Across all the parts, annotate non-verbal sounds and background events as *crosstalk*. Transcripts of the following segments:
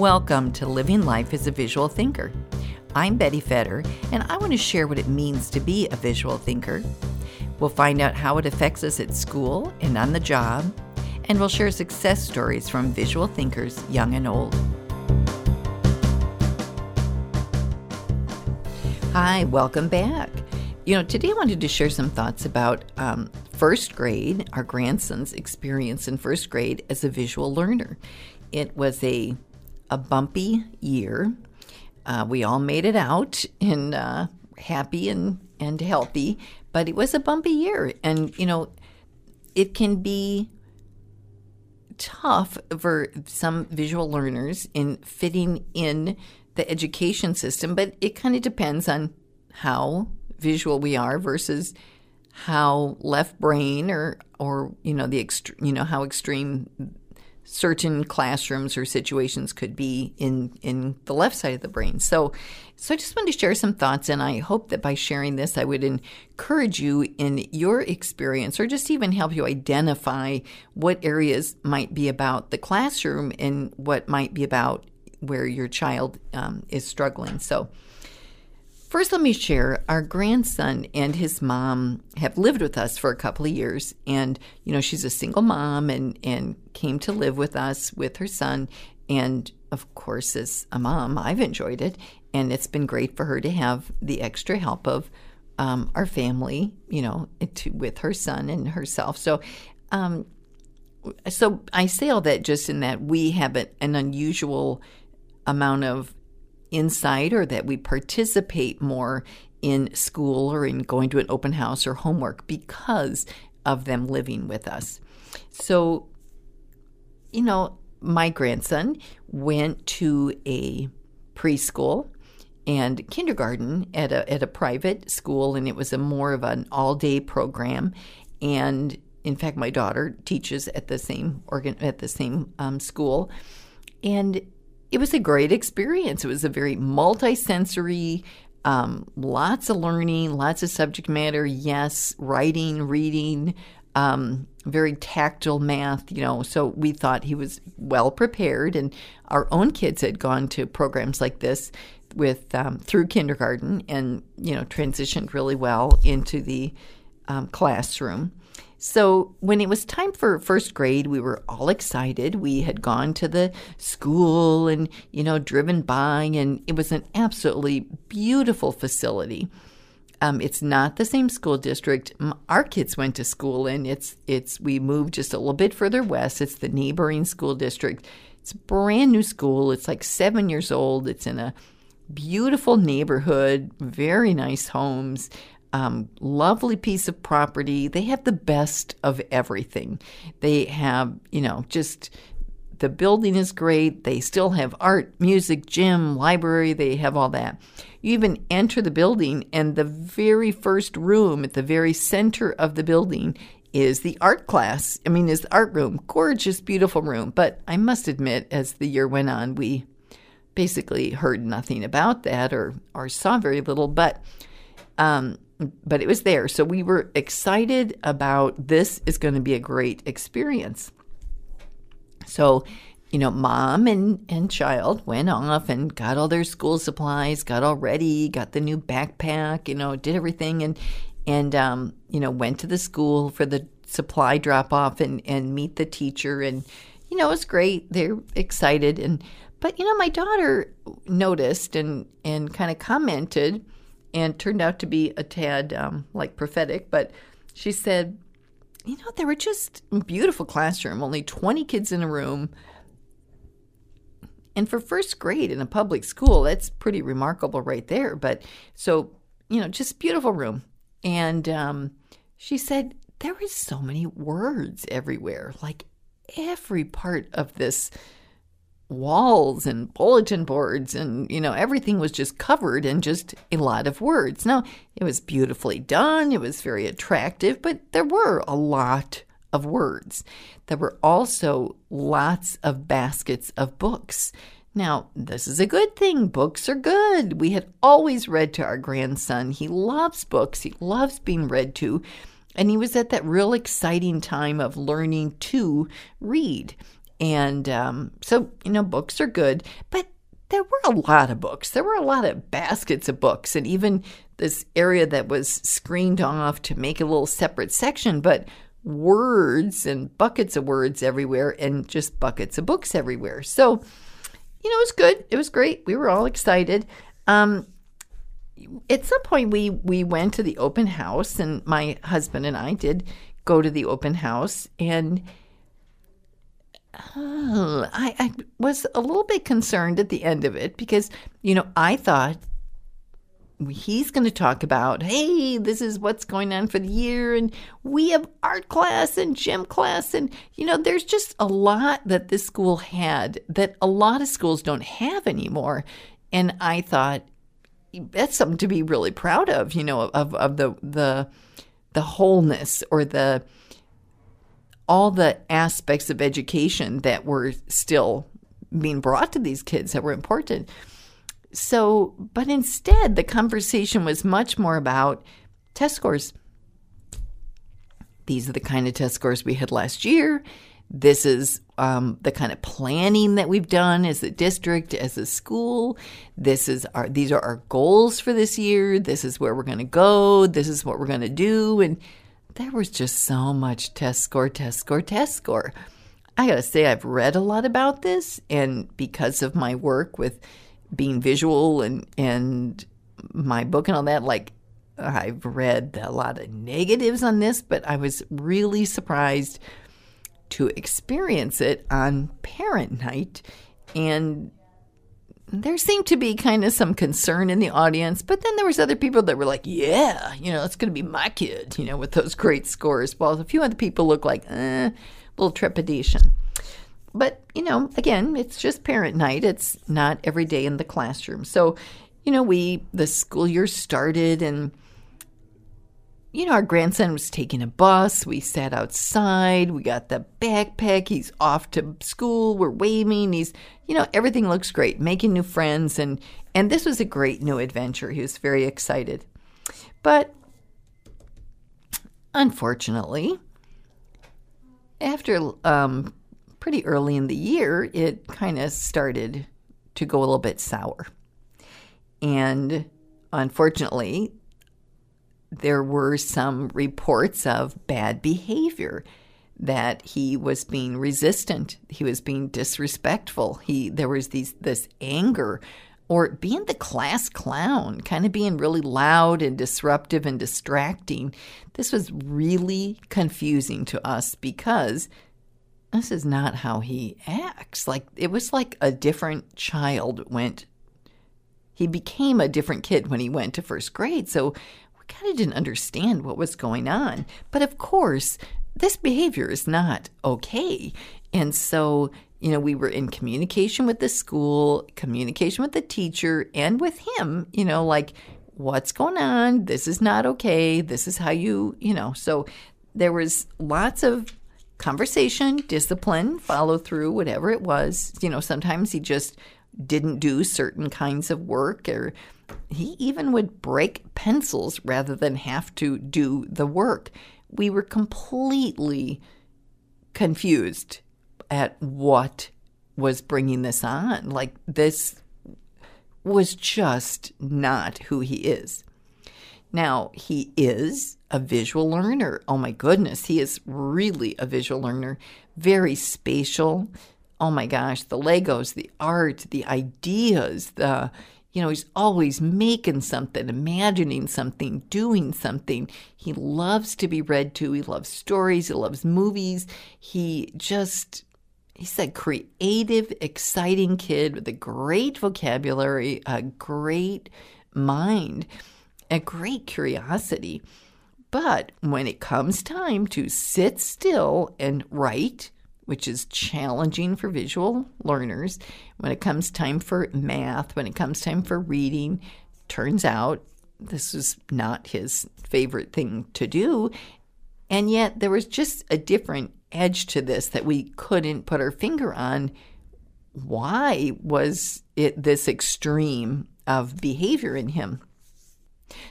Welcome to Living Life as a Visual Thinker. I'm Betty Fetter, and I want to share what it means to be a visual thinker. We'll find out how it affects us at school and on the job, and we'll share success stories from visual thinkers, young and old. Hi, welcome back. You know, today I wanted to share some thoughts about um, first grade, our grandson's experience in first grade as a visual learner. It was a a bumpy year. Uh, we all made it out and uh, happy and, and healthy, but it was a bumpy year. And, you know, it can be tough for some visual learners in fitting in the education system, but it kind of depends on how visual we are versus how left brain or or you know the ext- you know how extreme certain classrooms or situations could be in in the left side of the brain. So so I just wanted to share some thoughts and I hope that by sharing this I would encourage you in your experience or just even help you identify what areas might be about the classroom and what might be about where your child um, is struggling. So First, let me share our grandson and his mom have lived with us for a couple of years. And, you know, she's a single mom and, and came to live with us with her son. And of course, as a mom, I've enjoyed it. And it's been great for her to have the extra help of um, our family, you know, to, with her son and herself. So, um, so I say all that just in that we have an unusual amount of insight or that we participate more in school or in going to an open house or homework because of them living with us. So, you know, my grandson went to a preschool and kindergarten at a at a private school and it was a more of an all-day program and in fact my daughter teaches at the same organ at the same um, school and it was a great experience. It was a very multisensory, um, lots of learning, lots of subject matter. Yes, writing, reading, um, very tactile math. You know, so we thought he was well prepared, and our own kids had gone to programs like this with um, through kindergarten, and you know, transitioned really well into the um, classroom. So when it was time for first grade, we were all excited. We had gone to the school and, you know, driven by, and it was an absolutely beautiful facility. Um, it's not the same school district our kids went to school in. It's it's we moved just a little bit further west. It's the neighboring school district. It's a brand new school. It's like seven years old. It's in a beautiful neighborhood, very nice homes um, lovely piece of property. They have the best of everything. They have, you know, just the building is great. They still have art, music, gym, library. They have all that. You even enter the building, and the very first room at the very center of the building is the art class. I mean, is the art room. Gorgeous, beautiful room. But I must admit, as the year went on, we basically heard nothing about that or, or saw very little. But um, but it was there. So we were excited about this is going to be a great experience. So, you know, mom and, and child went off and got all their school supplies, got all ready, got the new backpack, you know, did everything and and um, you know, went to the school for the supply drop off and, and meet the teacher and you know, it was great. They're excited and but you know, my daughter noticed and and kind of commented and turned out to be a tad um, like prophetic. But she said, you know, they were just beautiful classroom, only 20 kids in a room. And for first grade in a public school, that's pretty remarkable right there. But so, you know, just beautiful room. And um, she said, there were so many words everywhere, like every part of this walls and bulletin boards and you know everything was just covered in just a lot of words. Now it was beautifully done. It was very attractive but there were a lot of words. There were also lots of baskets of books. Now this is a good thing. Books are good. We had always read to our grandson. He loves books. He loves being read to. And he was at that real exciting time of learning to read And um, so, you know, books are good, but there were a lot of books. There were a lot of baskets of books, and even this area that was screened off to make a little separate section, but words and buckets of words everywhere and just buckets of books everywhere. So, you know, it was good. It was great. We were all excited. Um, at some point, we we went to the open house, and my husband and I did go to the open house, and uh, I, I was a little bit concerned at the end of it because you know I thought he's going to talk about, hey, this is what's going on for the year, and we have art class and gym class. And, you know, there's just a lot that this school had that a lot of schools don't have anymore. And I thought, that's something to be really proud of, you know, of, of the, the, the wholeness or the, all the aspects of education that were still being brought to these kids that were important. So, but instead, the conversation was much more about test scores. These are the kind of test scores we had last year. This is um, the kind of planning that we've done as a district, as a school. This is our these are our goals for this year. This is where we're going to go. This is what we're going to do. And there was just so much test score, test score, test score. I got to say, I've read a lot about this, and because of my work with being visual and and my book and all that like I've read a lot of negatives on this, but I was really surprised to experience it on parent night and there seemed to be kind of some concern in the audience, but then there was other people that were like, "Yeah, you know, it's going to be my kid," you know, with those great scores. While a few other people look like, eh, a little trepidation. But, you know, again, it's just parent night. It's not every day in the classroom. So, you know, we, the school year started and, you know, our grandson was taking a bus. We sat outside. We got the backpack. He's off to school. We're waving. He's, you know, everything looks great, making new friends. And, and this was a great new adventure. He was very excited. But unfortunately, after um, pretty early in the year, it kind of started to go a little bit sour. And unfortunately, there were some reports of bad behavior that he was being resistant he was being disrespectful he there was these this anger or being the class clown kind of being really loud and disruptive and distracting this was really confusing to us because this is not how he acts. Like it was like a different child went he became a different kid when he went to first grade. So kind of didn't understand what was going on. But of course, this behavior is not okay. And so, you know, we were in communication with the school, communication with the teacher, and with him, you know, like, what's going on? This is not okay. This is how you, you know. So there was lots of conversation, discipline, follow through, whatever it was. You know, sometimes he just didn't do certain kinds of work or he even would break pencils rather than have to do the work. We were completely confused at what was bringing this on. Like, this was just not who he is. Now, he is a visual learner. Oh my goodness, he is really a visual learner, very spatial. Oh my gosh, the Legos, the art, the ideas, the you know, he's always making something, imagining something, doing something. He loves to be read to. He loves stories. He loves movies. He just, he's a creative, exciting kid with a great vocabulary, a great mind, a great curiosity. But when it comes time to sit still and write, which is challenging for visual learners, when it comes time for math, when it comes time for reading, turns out this was not his favorite thing to do. And yet there was just a different edge to this that we couldn't put our finger on. Why was it this extreme of behavior in him?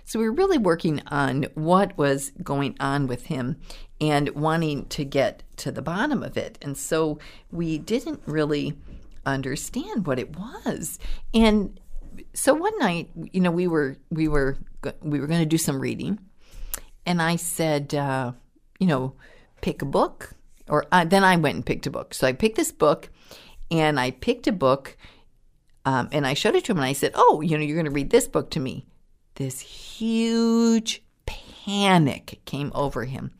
So we were really working on what was going on with him and wanting to get to the bottom of it. And so we didn't really understand what it was. And so one night, you know, we were we were we were going to do some reading, and I said, uh, you know, pick a book, or uh, then I went and picked a book. So I picked this book, and I picked a book, um, and I showed it to him, and I said, oh, you know, you're going to read this book to me. This huge panic came over him,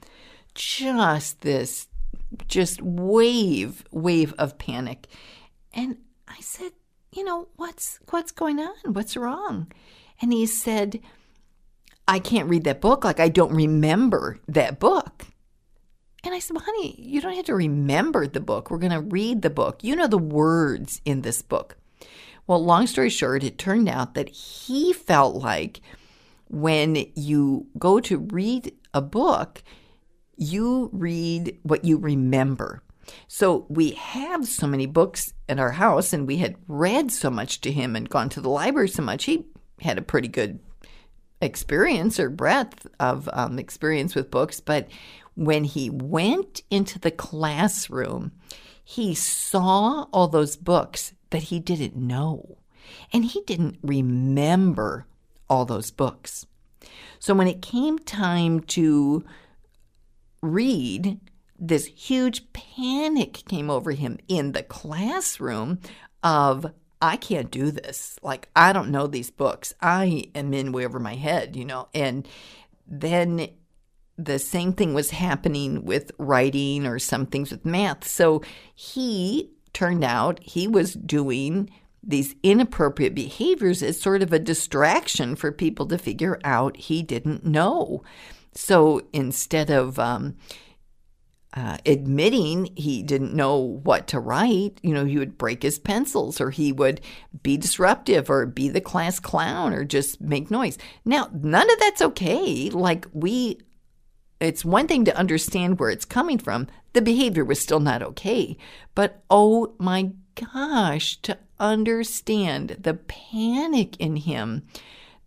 just this, just wave wave of panic, and I said, you know, what's what's going on? What's wrong? And he said, I can't read that book. Like I don't remember that book. And I said, well, honey, you don't have to remember the book. We're going to read the book. You know the words in this book. Well, long story short, it turned out that he felt like when you go to read a book, you read what you remember. So we have so many books at our house, and we had read so much to him and gone to the library so much. He had a pretty good experience or breadth of um, experience with books. But when he went into the classroom, he saw all those books that he didn't know, and he didn't remember all those books. So when it came time to read, this huge panic came over him in the classroom of I can't do this. Like I don't know these books. I am in way over my head, you know. And then the same thing was happening with writing or some things with math. So he turned out he was doing these inappropriate behaviors as sort of a distraction for people to figure out he didn't know. So instead of um, uh, admitting he didn't know what to write. You know, he would break his pencils or he would be disruptive or be the class clown or just make noise. Now, none of that's okay. Like, we, it's one thing to understand where it's coming from. The behavior was still not okay. But oh my gosh, to understand the panic in him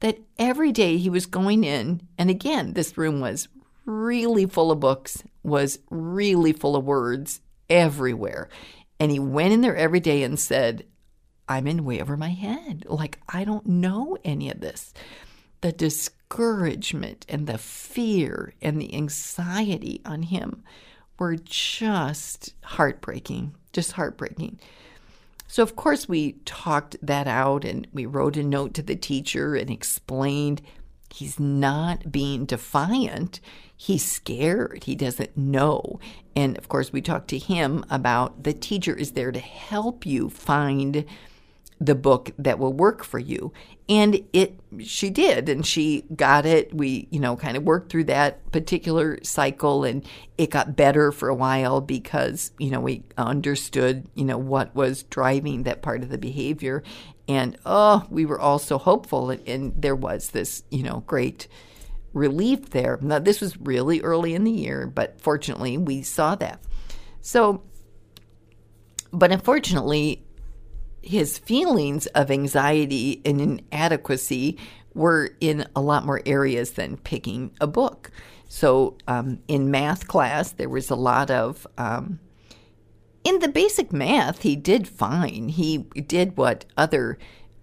that every day he was going in, and again, this room was really full of books, was really full of words everywhere. And he went in there every day and said, I'm in way over my head. Like, I don't know any of this. The discouragement and the fear and the anxiety on him were just heartbreaking, just heartbreaking. So, of course, we talked that out and we wrote a note to the teacher and explained he's not being defiant he's scared. He doesn't know. And of course, we talked to him about the teacher is there to help you find the book that will work for you. And it she did and she got it. We, you know, kind of worked through that particular cycle and it got better for a while because, you know, we understood, you know, what was driving that part of the behavior. And oh, we were all so hopeful and, and there was this, you know, great relief there. Now, this was really early in the year, but fortunately, we saw that. So, but unfortunately, his feelings of anxiety and inadequacy were in a lot more areas than picking a book. So, um, in math class, there was a lot of. Um, in the basic math, he did fine. He did what other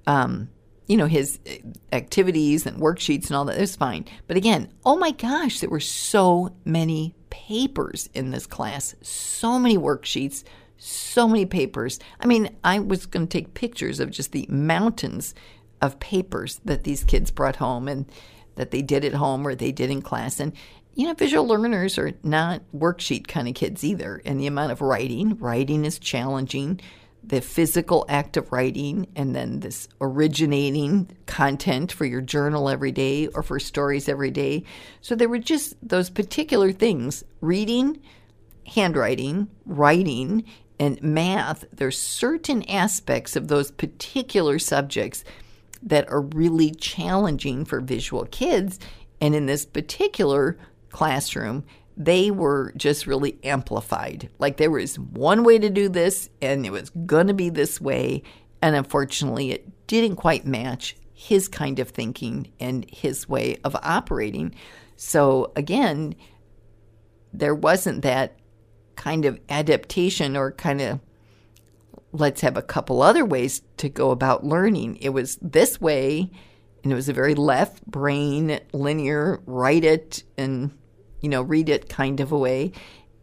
um, you know, his uh, activities and worksheets and all that. It was fine. But again, oh my gosh, there were so many papers in this class, so many worksheets, so many papers. I mean, I was going to take pictures of just the mountains of papers that these kids brought home and that they did at home or they did in class. And, you know, visual learners are not worksheet kind of kids either. And the amount of writing, writing is challenging the physical act of writing and then this originating content for your journal every day or for stories every day. So there were just those particular things reading, handwriting, writing, and math. There's certain aspects of those particular subjects that are really challenging for visual kids. And in this particular classroom, they were just really amplified. Like there was one way to do this, and it was going to be this way. And unfortunately, it didn't quite match his kind of thinking and his way of operating. So again, there wasn't that kind of adaptation or kind of let's have a couple other ways to go about learning. It was this way, and it was a very left brain, linear, write it and, you know, read it kind of a way.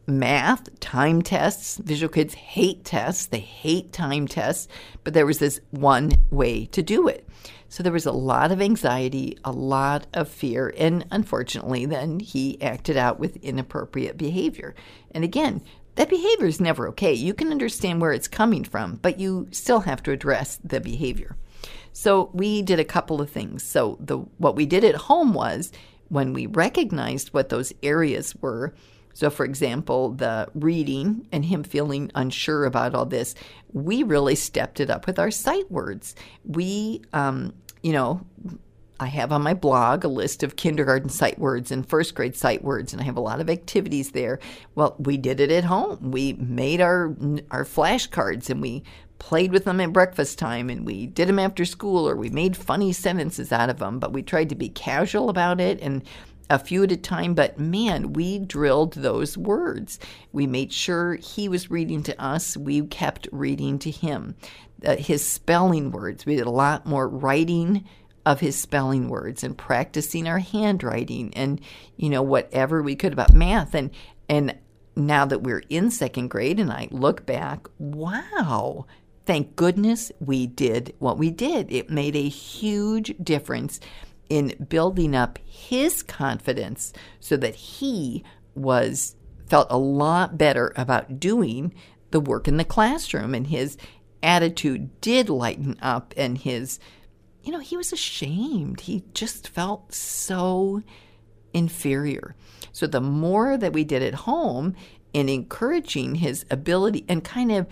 Math, time tests. Visual kids hate tests, they hate time tests, but there was this one way to do it. So there was a lot of anxiety, a lot of fear, and unfortunately, then he acted out with inappropriate behavior. And again, that behavior is never okay. You can understand where it's coming from, but you still have to address the behavior. So we did a couple of things. So the what we did at home was when we recognized what those areas were. So, for example, the reading and him feeling unsure about all this, we really stepped it up with our sight words. We, um, you know, I have on my blog a list of kindergarten sight words and first grade sight words, and I have a lot of activities there. Well, we did it at home. We made our our flashcards and we played with them at breakfast time, and we did them after school, or we made funny sentences out of them. But we tried to be casual about it and a few at a time. But man, we drilled those words. We made sure he was reading to us. We kept reading to him. Uh, his spelling words. We did a lot more writing of his spelling words and practicing our handwriting and you know whatever we could about math and and now that we're in second grade and I look back, wow, thank goodness we did what we did. It made a huge difference in building up his confidence so that he was felt a lot better about doing the work in the classroom and his attitude did lighten up and his you know, he was ashamed. He just felt so inferior. So the more that we did at home in encouraging his ability and kind of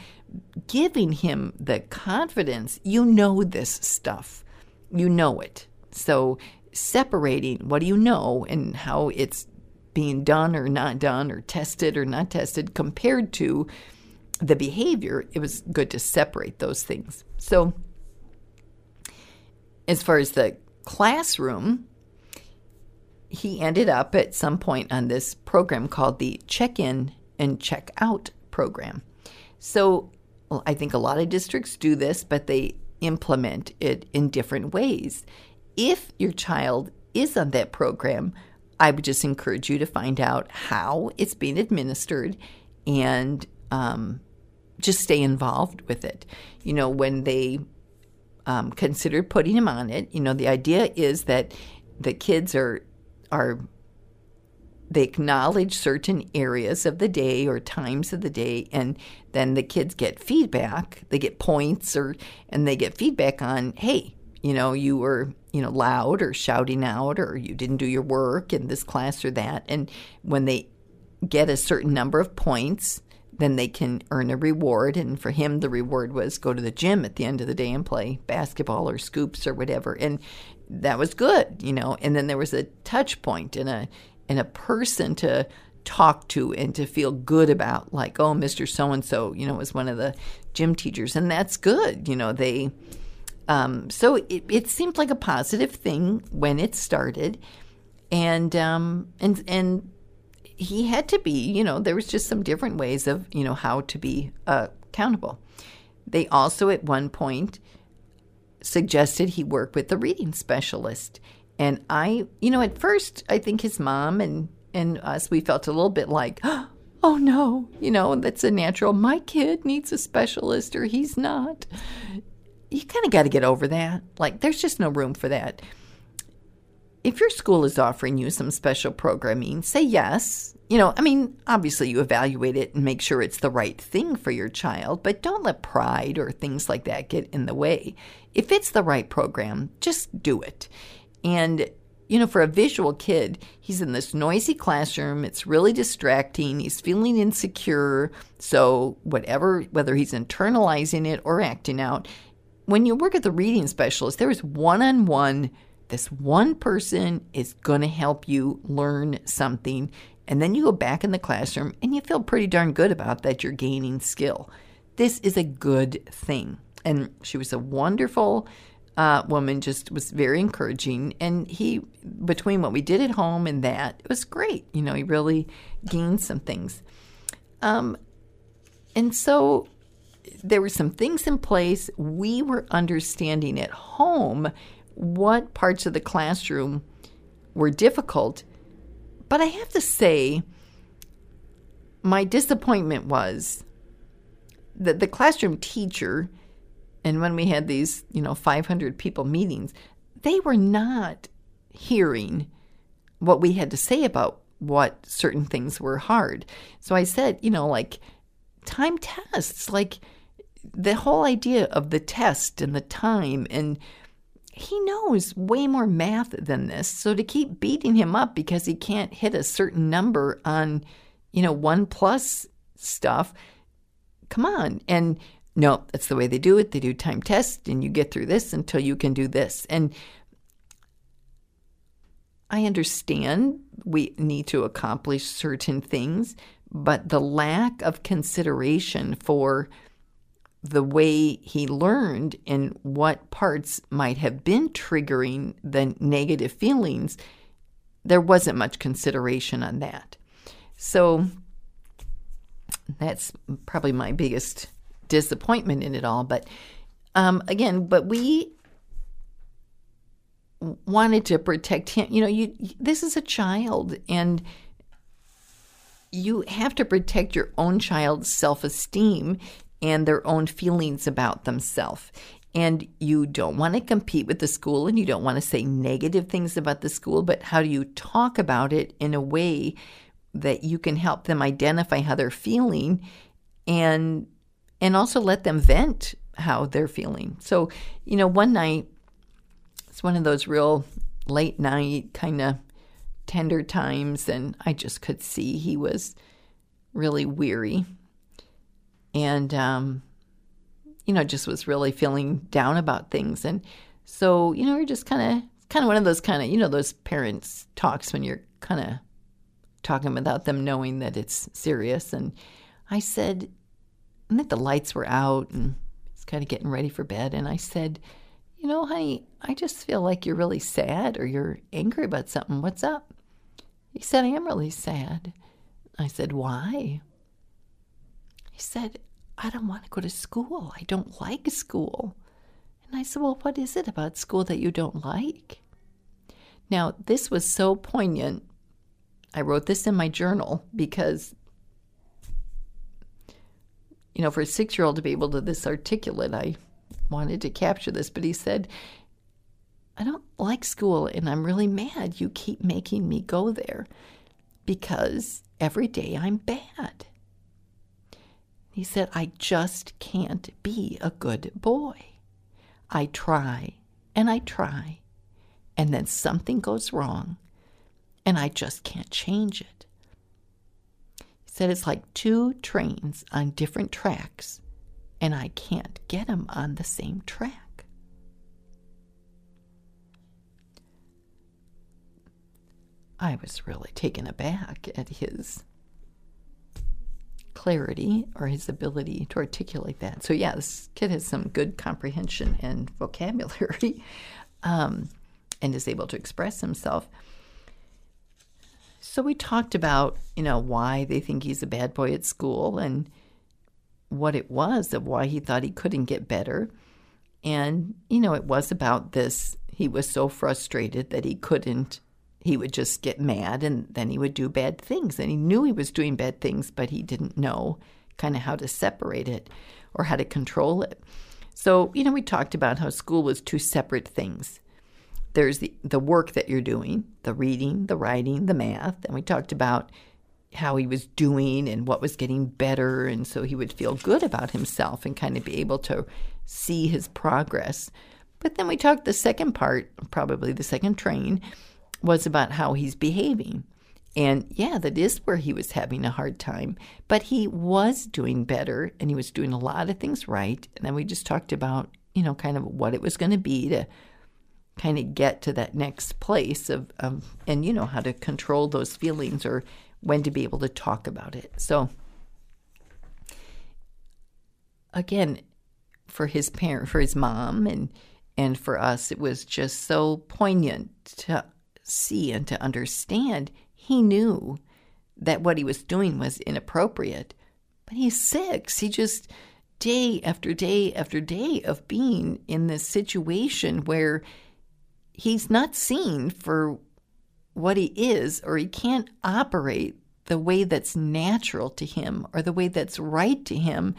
giving him the confidence, you know this stuff. You know it. So separating what do you know and how it's being done or not done or tested or not tested compared to the behavior, it was good to separate those things. So as far as the classroom, he ended up at some point on this program called the check in and check out program. So well, I think a lot of districts do this, but they implement it in different ways. If your child is on that program, I would just encourage you to find out how it's being administered and um, just stay involved with it. You know, when they um, putting him on it. You know, the idea is that the kids are are they acknowledge certain areas of the day or times of the day and then the kids get feedback they get points or and they get feedback on hey you know you were you know loud or shouting out or you didn't do your work in this class or that and when they get a certain number of points then they can earn a reward. And for him, the reward was go to the gym at the end of the day and play basketball or scoops or whatever. And that was good, you know. And then there was a touch point and a and a person to talk to and to feel good about, like, oh, Mr. So and so, you know, was one of the gym teachers, and that's good, you know. They um, so it, it seemed like a positive thing when it started, and um, and and he had to be, you know, there was just some different ways of, you know, how to be uh, accountable. They also, at one point, suggested he work with the reading specialist. And I, you know, at first, I think his mom and, and us, we felt a little bit like, *gasps* oh no, you know, that's a natural. My kid needs a specialist or he's not. You kind of got to get over that. Like, there's just no room for that if your school is offering you some special programming, say yes. You know, I mean, obviously you evaluate it and make sure it's the right thing for your child, but don't let pride or things like that get in the way. If it's the right program, just do it. And you know, for a visual kid, he's in this noisy classroom. It's really distracting. He's feeling insecure. So, whatever, whether he's internalizing it or acting out, when you work at the reading specialist, there is one on one this one person is going to help you learn something. And then you go back in the classroom and you feel pretty darn good about that you're gaining skill. This is a good thing. And she was a wonderful uh, woman just was very encouraging. And he, between what we did at home and that, it was great. You know, he really gained some things. Um, and so there were some things in place. We were understanding at home what parts of the classroom were difficult. But I have to say, my disappointment was that the classroom teacher, and when we had these, you know, 500 people meetings, they were not hearing what we had to say about what certain things were hard. So I said, you know, like time tests, like the whole idea of the test and the time and he knows way more math than this. So to keep beating him up because he can't hit a certain number on, you know, one plus stuff, come on. And no, that's the way they do it. They do time tests and you get through this until you can do this. And I understand we need to accomplish certain things, but the lack of consideration for the way he learned and what parts might have been triggering the negative feelings, there wasn't much consideration on that. So that's probably my biggest disappointment in it all. But um, again, but we wanted to protect him. You know, you this is a child, and you have to protect your own child's self esteem and their own feelings about themselves. And you don't want to compete with the school and you don't want to say negative things about the school, but how do you talk about it in a way that you can help them identify how they're feeling and and also let them vent how they're feeling. So, you know, one night it's one of those real late night kind of tender times and I just could see he was really weary. And um, you know just was really feeling down about things. And so you know we're just kind of kind of one of those kind of you know those parents talks when you're kind of talking without them knowing that it's serious. And i said and that the lights were out and it's kind of getting ready for bed. And i said you know honey i just feel like you're really sad or you're angry about something. What's up he said i am really sad i said why he said, I don't want to go to school. I don't like school. And I said, Well, what is it about school that you don't like? Now, this was so poignant. I wrote this in my journal because, you know, for a six year old to be able to this articulate, I wanted to capture this. But he said, I don't like school and I'm really mad you keep making me go there because every day I'm bad. He said, I just can't be a good boy. I try and I try, and then something goes wrong, and I just can't change it. He said, It's like two trains on different tracks, and I can't get them on the same track. I was really taken aback at his clarity or his ability to articulate that. So, yeah, this kid has some good comprehension and vocabulary *laughs* um, and is able to express himself. So, we talked about, you know, why they think he's a bad boy at school and what it was of why he thought he couldn't get better. And, you know, it was about this. He was so frustrated that he couldn't he would just get mad and then he would do bad things. And he knew he was doing bad things, but he didn't know kind of how to separate it or how to control it. So, you know, we talked about how school was two separate things. There's the, the work that you're doing, the reading, the writing, the math. And we talked about how he was doing and what was getting better. And so he would feel good about himself and kind of be able to see his progress. But then we talked the second part, probably the second train, was about how he's behaving. And yeah, that is where he was having a hard time. But he was doing better and he was doing a lot of things right. And then we just talked about, you know, kind of what it was going to be to kind of get to that next place of, of, and, you know, how to control those feelings or when to be able to talk about it. So, again, for his parent, for his mom and And for us, it was just so poignant to see and to understand. He knew that what he was doing was inappropriate, but he's six. He just, day after day after day of being in this situation where he's not seen for what he is, or he can't operate the way that's natural to him or the way that's right to him,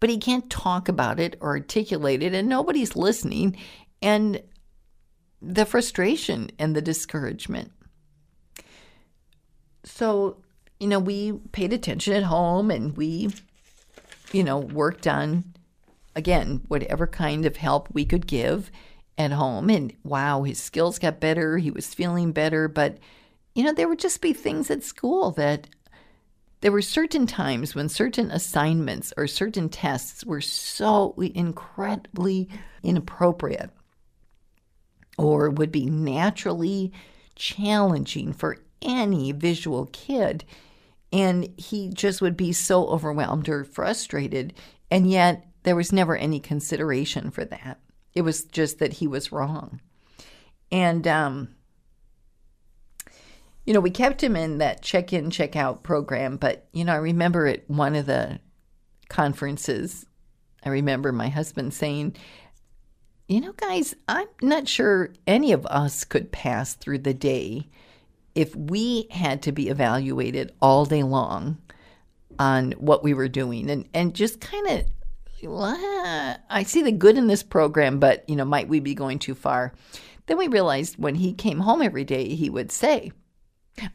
but he can't talk about it or articulate it, and nobody's listening. And the frustration and the discouragement. So, you know, we paid attention at home and we, you know, worked on, again, whatever kind of help we could give at home. And wow, his skills got better. He was feeling better. But, you know, there would just be things at school that there were certain times when certain assignments or certain tests were so incredibly inappropriate or would be naturally challenging for any visual kid. And he just would be so overwhelmed or frustrated. And yet, there was never any consideration for that. It was just that he was wrong. And, um, you know, we kept him in that check in, check out program. But, you know, I remember at one of the conferences, I remember my husband saying, you know, guys, I'm not sure any of us could pass through the day if we had to be evaluated all day long on what we were doing and, and just kind of I see the good in this program, but you know, might we be going too far? Then we realized when he came home every day, he would say,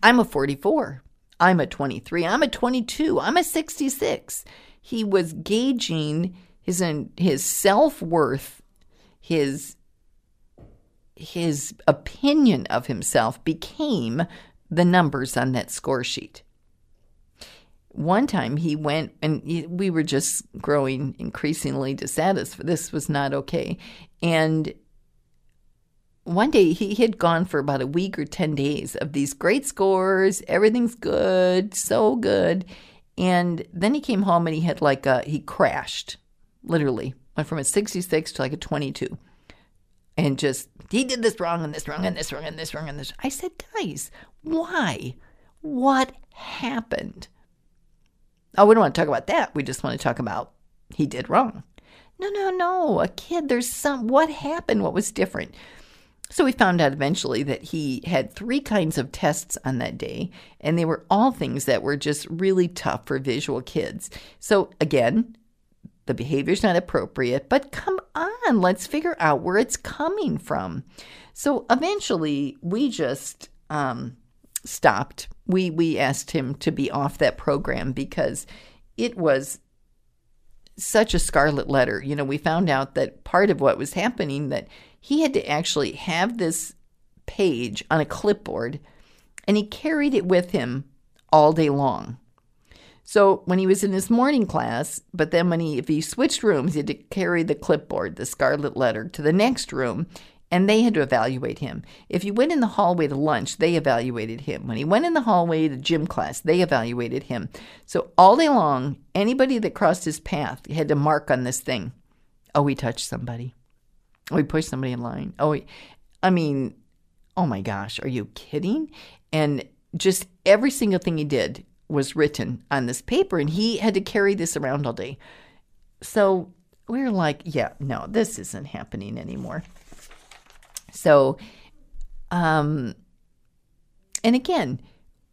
I'm a 44, I'm a 23, I'm a 22, I'm a 66. He was gauging his his self worth, his his opinion of himself became the numbers on that score sheet one time he went and we were just growing increasingly dissatisfied. This was not okay. And one day he had gone for about a week or 10 days of these great scores. Everything's good, so good. And then he came home and he had like a, he crashed, literally, went from a 66 to like a 22. And just, he did this wrong and this wrong and this wrong and this wrong and this. I said, guys, why? What happened? Oh, we don't want to talk about that. We just want to talk about he did wrong. No, no, no. A kid, there's some, what happened? What was different? So we found out eventually that he had three kinds of tests on that day, and they were all things that were just really tough for visual kids. So again, the behavior's not appropriate, but come on, let's figure out where it's coming from. So eventually, we just um, stopped. We we asked him to be off that program because it was such a scarlet letter. You know, we found out that part of what was happening that he had to actually have this page on a clipboard and he carried it with him all day long. So when he was in his morning class, but then when he if he switched rooms, he had to carry the clipboard, the scarlet letter, to the next room and they had to evaluate him. If he went in the hallway to lunch, they evaluated him. When he went in the hallway to gym class, they evaluated him. So all day long, anybody that crossed his path had to mark on this thing. Oh, he touched somebody. Oh, he pushed somebody in line. Oh, he, I mean, oh my gosh, are you kidding? And just every single thing he did was written on this paper, and he had to carry this around all day. So we were like, yeah, no, this isn't happening anymore. So, um, and again,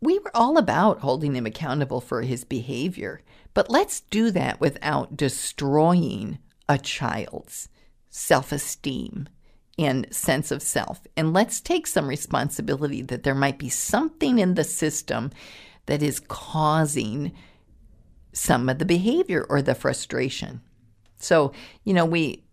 we were all about holding him accountable for his behavior, but let's do that without destroying a child's self esteem and sense of self. And let's take some responsibility that there might be something in the system that is causing some of the behavior or the frustration. So, you know, we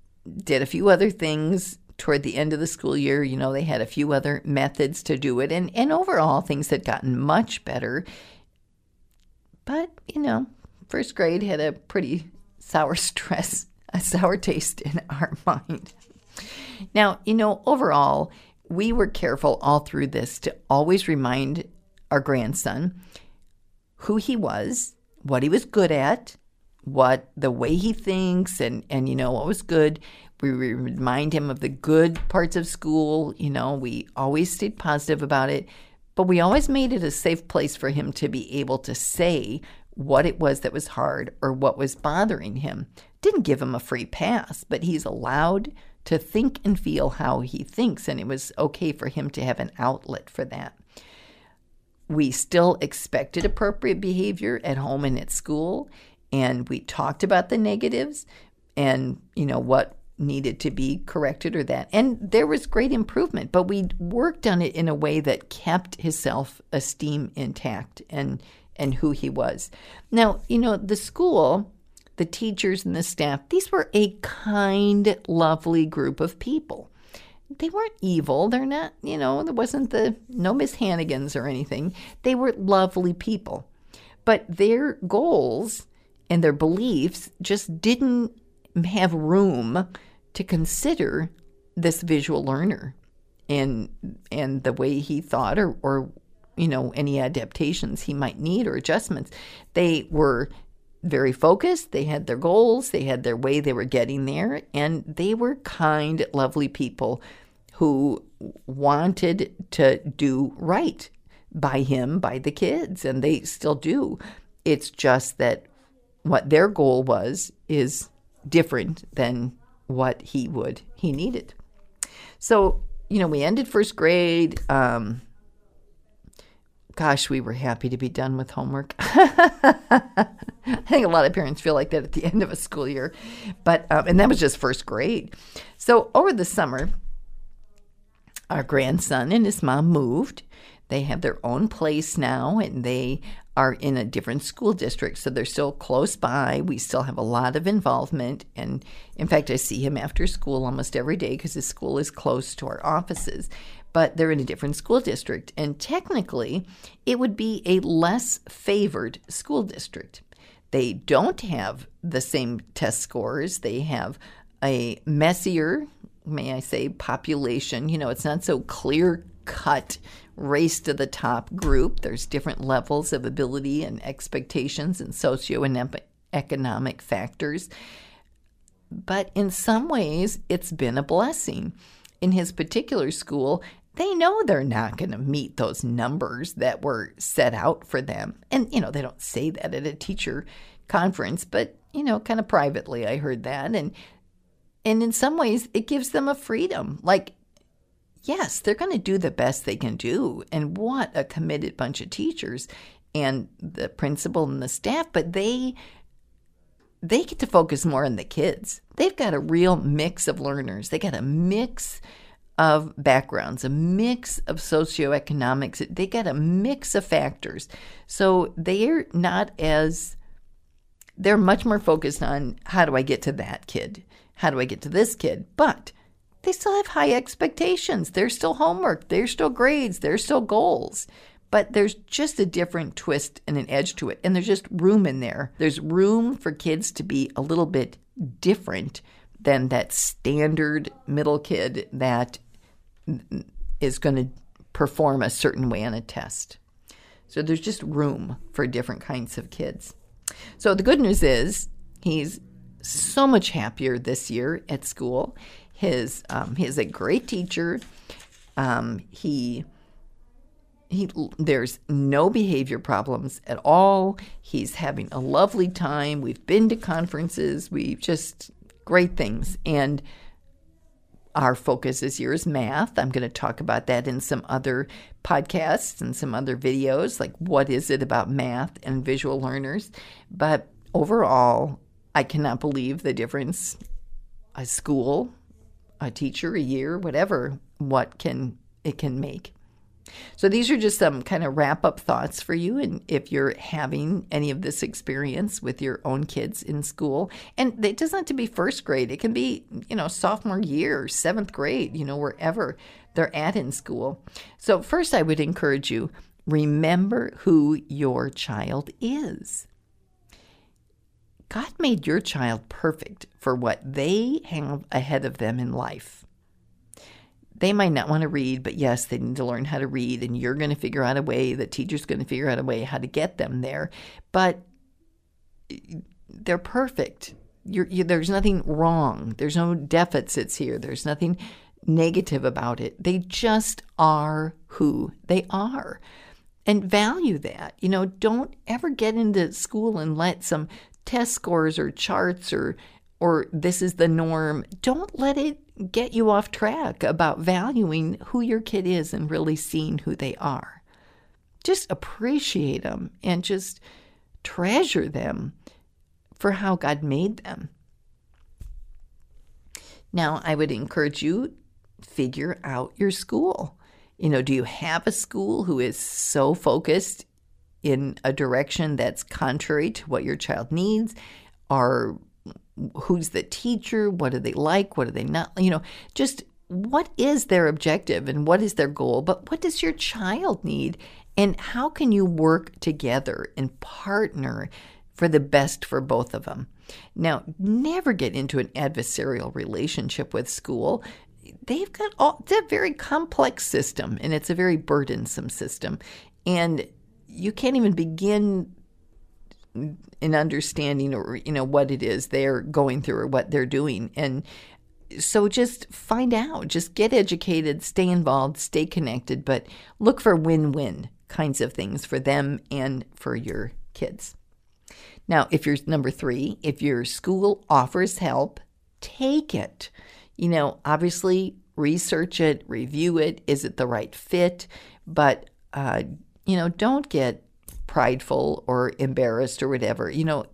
did a few other things toward the end of the school year, you know, they had a few other methods to do it. And, and overall, things had gotten much better. But, you know, first grade had a pretty sour *laughs* stress, a sour taste in *laughs* our mind. Now, you know, overall, we were careful all through this to always remind our grandson who he was, what he was good at, what the way he thinks and and you know what was good. We remind him of the good parts of school you know we always stayed positive about it but we always made it a safe place for him to be able to say what it was that was hard or what was bothering him. Didn't give him a free pass but he's allowed to think and feel how he thinks and it was okay for him to have an outlet for that we still expected appropriate behavior at home and at school and we talked about the negatives and you know what needed to be corrected or that. And there was great improvement but we worked on it in a way that kept his self-esteem intact and and who he was. Now you know the school the teachers and the staff these were a kind lovely group of people they weren't evil. They're not you know there wasn't the no miss hannigans or anything. They were lovely people. But their goals and their beliefs just didn't have room to consider this visual learner and and the way he thought or or you know any adaptations he might need or adjustments. They were very focused they had their goals they had their way they were getting there and they were kind lovely people who wanted to do right by him by the kids and they still do it's just that what their goal was is different than what he would he needed. So you know we ended first grade. Um, gosh, we were happy to be done with homework. *laughs* *laughs* I think a lot of parents feel like that at the *laughs* end of a school year, but um, and that was just first grade. So over the summer, our grandson and his mom moved. They have their own place now, and they are in a different school district, so they're still close by. We still have a lot of involvement. And in fact, I see him after school almost every day because his school is close to our offices. But they're in a different school district. And technically, it would be a less favored school district. They don't have the same test scores, they have a messier, may I say, population. You know, it's not so clear cut race to the top group. There's different levels of ability and expectations and socioeconomic factors. But in some ways, it's been a blessing. In his particular school, they know they're not going to meet those numbers that were set out for them. And, you know, they don't say that at a teacher conference, but, you know, kind of privately, I heard that. And, and in some ways, it gives them a freedom. Like, yes, they're going to do the best they can do. And what a committed bunch of teachers and the principal and the staff, but they they get to focus more on the kids. They've got a real mix of learners. They got a mix of backgrounds, a mix of socioeconomics. They got a mix of factors. So they're not as they're much more focused on how do I get to that kid? How do I get to this kid? But they still have high expectations. There's still homework, there's still grades, there's still goals. But there's just a different twist and an edge to it. And there's just room in there. There's room for kids to be a little bit different than that standard middle kid that is going to perform a certain way on a test. So there's just room for different kinds of kids. So the good news is he's so much happier this year at school. His um, he's a great teacher. Um, he he there's no behavior problems at all. He's having a lovely time. We've been to conferences. We've just great things and our focus this year is math. I'm going to talk about that in some other podcasts and some other videos, like what is it about math and visual learners. But overall, I cannot believe the difference a school a teacher, a year, whatever, what can it can make. So these are just some kind of wrap up thoughts for you and if you're having any of this experience with your own kids in school and it doesn't have to be first grade it can be you know sophomore year 7th grade you know wherever they're at in school. So first I would encourage you remember who your child is. God made your child perfect for what they have ahead of them in life. They might not want to read, but yes, they need to learn how to read, and you're going to figure out a way, the teacher's going to figure out a way how to get them there. But they're perfect. You're, you, there's nothing wrong. There's no deficits here. There's nothing negative about it. They just are who they are. And value that. You know, don't ever get into school and let some test scores or charts or or this is the norm. Don't let it get you off track about valuing who your kid is and really seeing who they are. Just appreciate them and just treasure them for how God made them. Now, I would encourage you figure out your school. You know, do you have a school who is so focused in a direction that's contrary to what your child needs? Or who's the teacher? What do they like? What do they not? You know, just what is their objective and what is their goal? But what does your child need? And how can you work together and partner for the best for both of them? Now, never get into an adversarial relationship with school they've got all it's a very complex system and it's a very burdensome system and you can't even begin in understanding or you know what it is they're going through or what they're doing and so just find out just get educated stay involved stay connected but look for win-win kinds of things for them and for your kids now if you're number 3 if your school offers help take it you know, obviously research it, review it. Is it the right fit? But, uh, you know, don't get prideful or embarrassed or whatever. You know,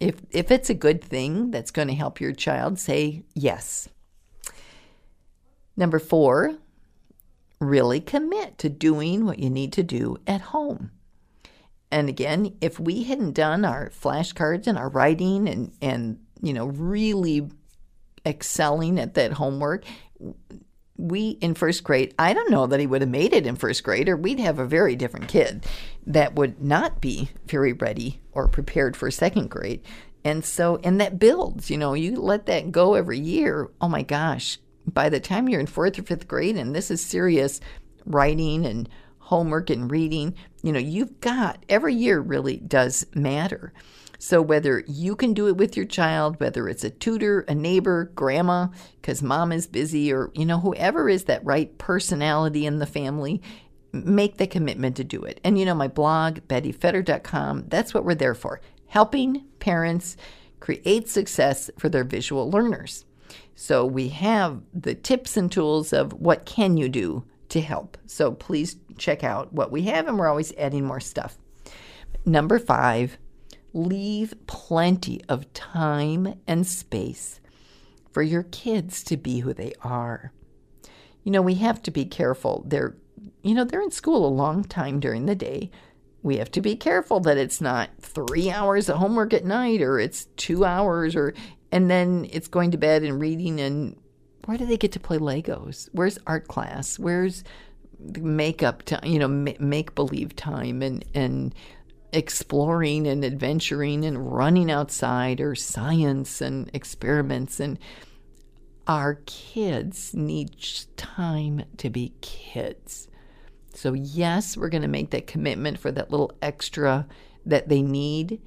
if, if it's a good thing that's going to help your child, say yes. Number four, really commit to doing what you need to do at home. And again, if we hadn't done our flashcards and our writing and, and you know, really excelling at that homework. We in first grade, I don't know that he would have made it in first grade, or we'd have a very different kid that would not be very ready or prepared for second grade. And so, and that builds, you know, you let that go every year. Oh my gosh, by the time you're in fourth or fifth grade, and this is serious writing and homework and reading, you know, you've got every year really does matter. So, whether you can do it with your child, whether it's a tutor, a neighbor, grandma, because mom is busy, or, you know, whoever is that right personality in the family, make the commitment to do it. And, you know, my blog, bettyfetter.com, that's what we're there for helping parents create success for their visual learners. So, we have the tips and tools of what can you do to help. So, please check out what we have, and we're always adding more stuff. Number five, leave plenty of time and space for your kids to be who they are. You know, we have to be careful. They're, you know, they're in school a long time during the day. We have to be careful that it's not three hours of homework at night or it's two hours or, and then it's going to bed and reading. And where do they get to play Legos? Where's art class? Where's makeup time, you know, make believe time and, and exploring and adventuring and running outside or science and experiments and our kids need time to be kids. So, yes, we're going to make that commitment for that little extra that they need,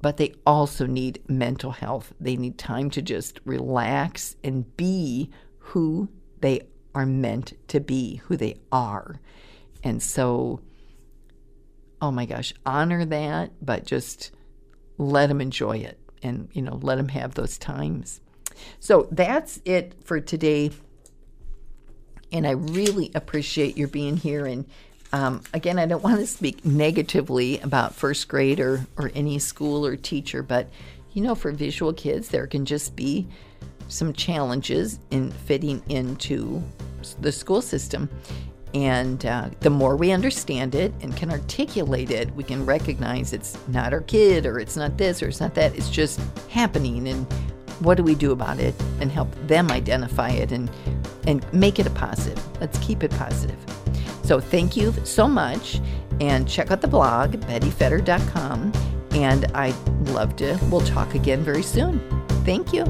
but they also need mental health. They need time to just relax and be who they are meant to be, who they are. And so, oh my gosh, honor that, but just let them enjoy it and, you know, let them have those times. So that's it for today. And I really appreciate your being here. And um, again, I don't want to speak negatively about first grade or, or any school or teacher, but you know, for visual kids, there can just be some challenges in fitting into the school system. And uh, the more we understand it and can articulate it, we can recognize it's not our kid or it's not this or it's not that. It's just happening. And what do we do about it and help them identify it and, and make it a positive? Let's keep it positive. So thank you so much. And check out the blog, bettyfetter.com. And I'd love to, we'll talk again very soon. Thank you.